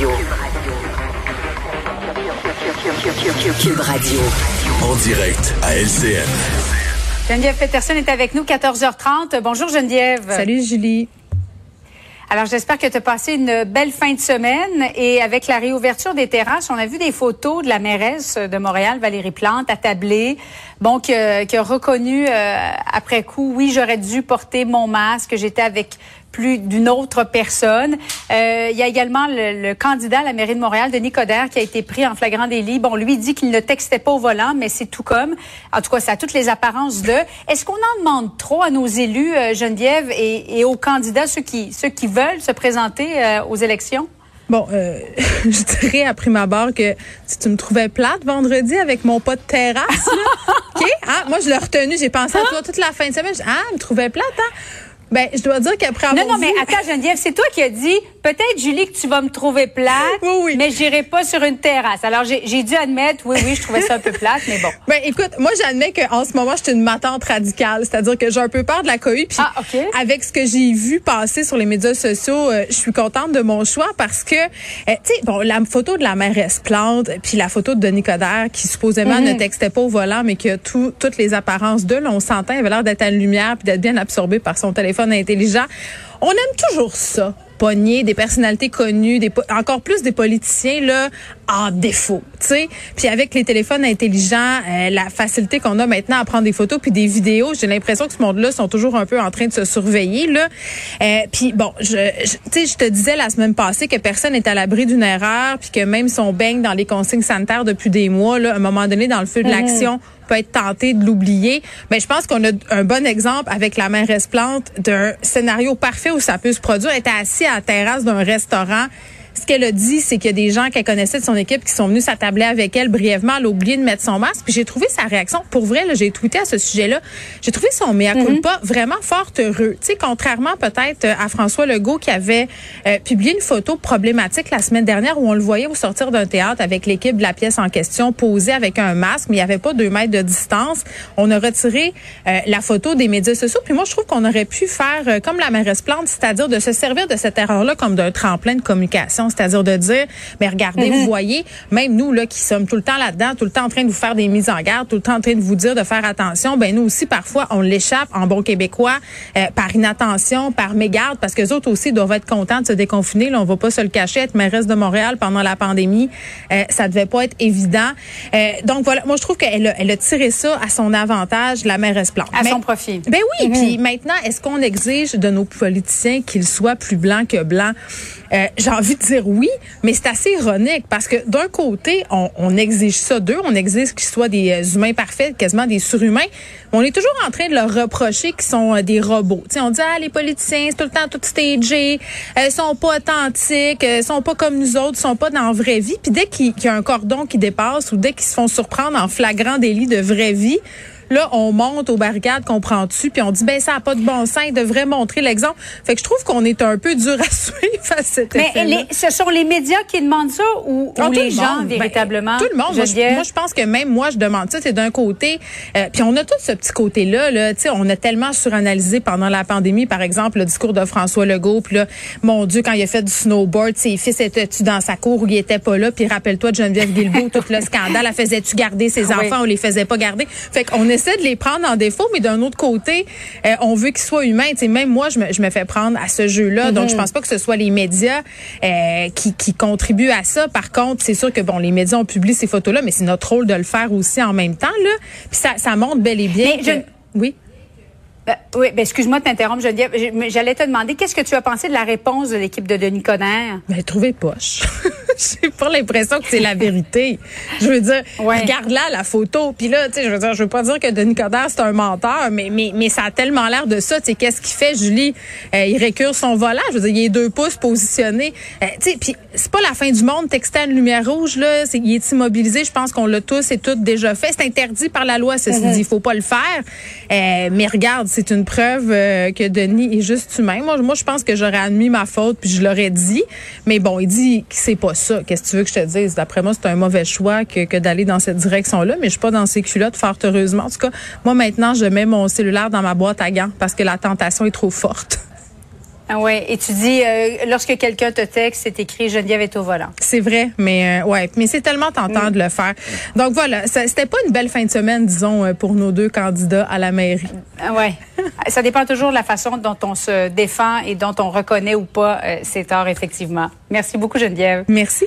Radio. Cube Radio. En direct à LCN. Geneviève Peterson est avec nous, 14h30. Bonjour Geneviève. Salut Julie. Alors j'espère que tu as passé une belle fin de semaine et avec la réouverture des terrasses, on a vu des photos de la mairesse de Montréal, Valérie Plante, attablée, bon, qui, a, qui a reconnu euh, après coup, oui, j'aurais dû porter mon masque, j'étais avec plus d'une autre personne. Euh, il y a également le, candidat à la mairie de Montréal, Denis Coderre, qui a été pris en flagrant délit. Bon, lui dit qu'il ne textait pas au volant, mais c'est tout comme. En tout cas, ça a toutes les apparences de. Est-ce qu'on en demande trop à nos élus, euh, Geneviève, et, aux candidats, ceux qui, ceux qui veulent se présenter euh, aux élections? Bon, euh, je dirais à prime abord que si tu me trouvais plate vendredi avec mon pas de terrasse, OK? Ah, moi, je l'ai retenu. J'ai pensé à toi toute la fin de semaine. ah, me trouvais plate, hein? Ben, je dois dire qu'après avoir Non, non, mais attends, Geneviève, c'est toi qui as dit, peut-être, Julie, que tu vas me trouver plate, oui, oui. mais j'irai pas sur une terrasse. Alors, j'ai dû admettre, oui, oui, je trouvais ça un peu plate, mais bon. Ben, écoute, moi, j'admets qu'en ce moment, je suis une matante radicale. C'est-à-dire que j'ai un peu peur de la cohue. Puis, ah, OK. avec ce que j'ai vu passer sur les médias sociaux, euh, je suis contente de mon choix parce que, euh, tu sais, bon, la photo de la mairesse Plante, puis la photo de Denis Coderre, qui supposément ne mhm. textait pas au volant, mais qui a tout, toutes les apparences d'eux, on s'entend, avait l'air d'être à la lumière puis d'être bien absorbé par son téléphone intelligent. On aime toujours ça pogner des personnalités connues, des encore plus des politiciens là en défaut, tu sais. Puis avec les téléphones intelligents, euh, la facilité qu'on a maintenant à prendre des photos puis des vidéos, j'ai l'impression que ce monde-là sont toujours un peu en train de se surveiller là. Euh, puis bon, je, tu sais, je te disais la semaine passée que personne n'est à l'abri d'une erreur, puis que même si on baigne dans les consignes sanitaires depuis des mois, là, à un moment donné dans le feu de mhm. l'action peut être tenté de l'oublier. Mais je pense qu'on a un bon exemple avec la mairesse Plante d'un scénario parfait où ça peut se produire. Elle était à la terrasse d'un restaurant ce qu'elle a dit, c'est qu'il y a des gens qu'elle connaissait de son équipe qui sont venus s'attabler avec elle brièvement. Elle a oublié de mettre son masque. Puis j'ai trouvé sa réaction. Pour vrai, j'ai tweeté à ce sujet-là. J'ai trouvé son mea culpa mm vraiment fort heureux. Tu sais, contrairement peut-être à François Legault qui avait euh, publié une photo problématique la semaine dernière où on le voyait au sortir d'un théâtre avec l'équipe de la pièce en question posée avec un masque, mais il n'y avait pas deux mètres de distance. On a retiré euh, la photo des médias sociaux. Puis moi, je trouve qu'on aurait pu faire euh, comme la mairesse Plante, c'est-à-dire de se servir de cette erreur-là comme d'un tremplin de communication c'est-à-dire de dire, mais regardez, vous mhm. voyez, même nous là qui sommes tout le temps là-dedans, tout le temps en train de vous faire des mises en garde, tout le temps en train de vous dire de faire attention, ben nous aussi parfois on l'échappe en bon québécois euh, par inattention, par mégarde, parce que les autres aussi doivent être contents de se déconfiner. Là, on va pas se le cacher, être mairesse de Montréal pendant la pandémie, euh, ça devait pas être évident. Euh, donc voilà, moi je trouve qu'elle a, elle a tiré ça à son avantage, la mairesse Plante. À son profit. Ben oui, mhm. puis maintenant, est-ce qu'on exige de nos politiciens qu'ils soient plus blancs que blancs? Euh, j'ai envie de dire oui, mais c'est assez ironique parce que d'un côté, on, exige ça d'eux, on exige qu'ils soient des euh, humains parfaits, quasiment des surhumains. On est toujours en train de leur reprocher qu'ils sont euh, des robots. sais, on dit ah les politiciens, c'est tout le temps tout stagé, elles sont pas authentiques, elles sont pas comme nous autres, sont pas dans la vraie vie. Puis dès qu'il y a un cordon qui dépasse ou dès qu'ils se font surprendre en flagrant délit de vraie vie, Là, on monte aux barricades, comprends-tu, puis on dit, ben ça n'a pas de bon sens, il devrait montrer l'exemple. Fait que je trouve qu'on est un peu dur à suivre à cet Mais les, ce sont les médias qui demandent ça ou, ah, les gens, ben, véritablement? tout le monde. Moi je, pense que même moi, je demande ça. C'est d'un côté, euh, puis on a tout ce petit côté-là. Là, sais, on a tellement suranalysé pendant la pandémie, par exemple, le discours de François Legault. Puis là, mon Dieu, quand il a fait du snowboard, ses fils étaient-tu dans sa cour ou il était pas là? Puis rappelle-toi de Geneviève Guilbeault, tout le scandale. Elle faisait-tu garder ses ah enfants? ou les faisait pas garder? Fait qu'on essaie de les prendre en défaut, mais d'un autre côté, euh, on veut qu'ils soient humains. sais, même moi, je me, je me fais prendre à ce jeu-là. Donc, je mhm. pense pas que ce soit les médias euh, qui, qui contribuent à ça. Par contre, c'est sûr que bon, les médias ont publié ces photos-là, mais c'est notre rôle de le faire aussi en même temps. Là. Puis ça, ça montre bel et bien. que, Oui. Euh, oui, ben excuse-moi de t'interrompre, J'allais te demander, qu'est-ce que tu as pensé de la réponse de l'équipe de Denis Coderre? Ben, trouver poche. J'ai pas l'impression que c'est la vérité. Je veux dire, regarde là la photo. Puis là, tu sais, je veux dire, je veux pas dire que Denis Coderre c'est un menteur, mais mais mais ça a tellement l'air de ça. Tu sais, qu'est-ce qu'il fait, Julie? Euh, Il récure son volant. Je veux dire, il est deux pouces positionné. Euh, tu sais, puis c'est pas la fin du monde. Texter une lumière rouge là, il est immobilisé. Je pense qu'on l'a tous et toutes déjà fait. C'est interdit par la loi. Ceci dit, il faut pas le faire. Euh, mais regarde, c'est une preuve que Denis est juste humain. Moi, moi, je pense que j'aurais admis ma faute puis je l'aurais dit. Mais bon, il dit que c'est pas ça. Qu'est-ce que tu veux que je te dise? D'après moi, c'est un mauvais choix que, d'aller dans cette direction-là, mais je suis pas dans ces culottes, fort heureusement. En tout cas, moi, maintenant, je mets mon cellulaire dans ma boîte à gants parce que la tentation est trop forte. Ah ouais, et tu dis euh, lorsque quelqu'un te texte, c'est écrit Geneviève est au volant. C'est vrai, mais euh, ouais, mais c'est tellement tentant mm. de le faire. Donc voilà, c'était pas une belle fin de semaine, disons, euh, pour nos deux candidats à la mairie. Ah ouais. Ça dépend toujours de la façon dont on se défend et dont on reconnaît ou pas ses torts, effectivement. Merci beaucoup, Geneviève. Merci.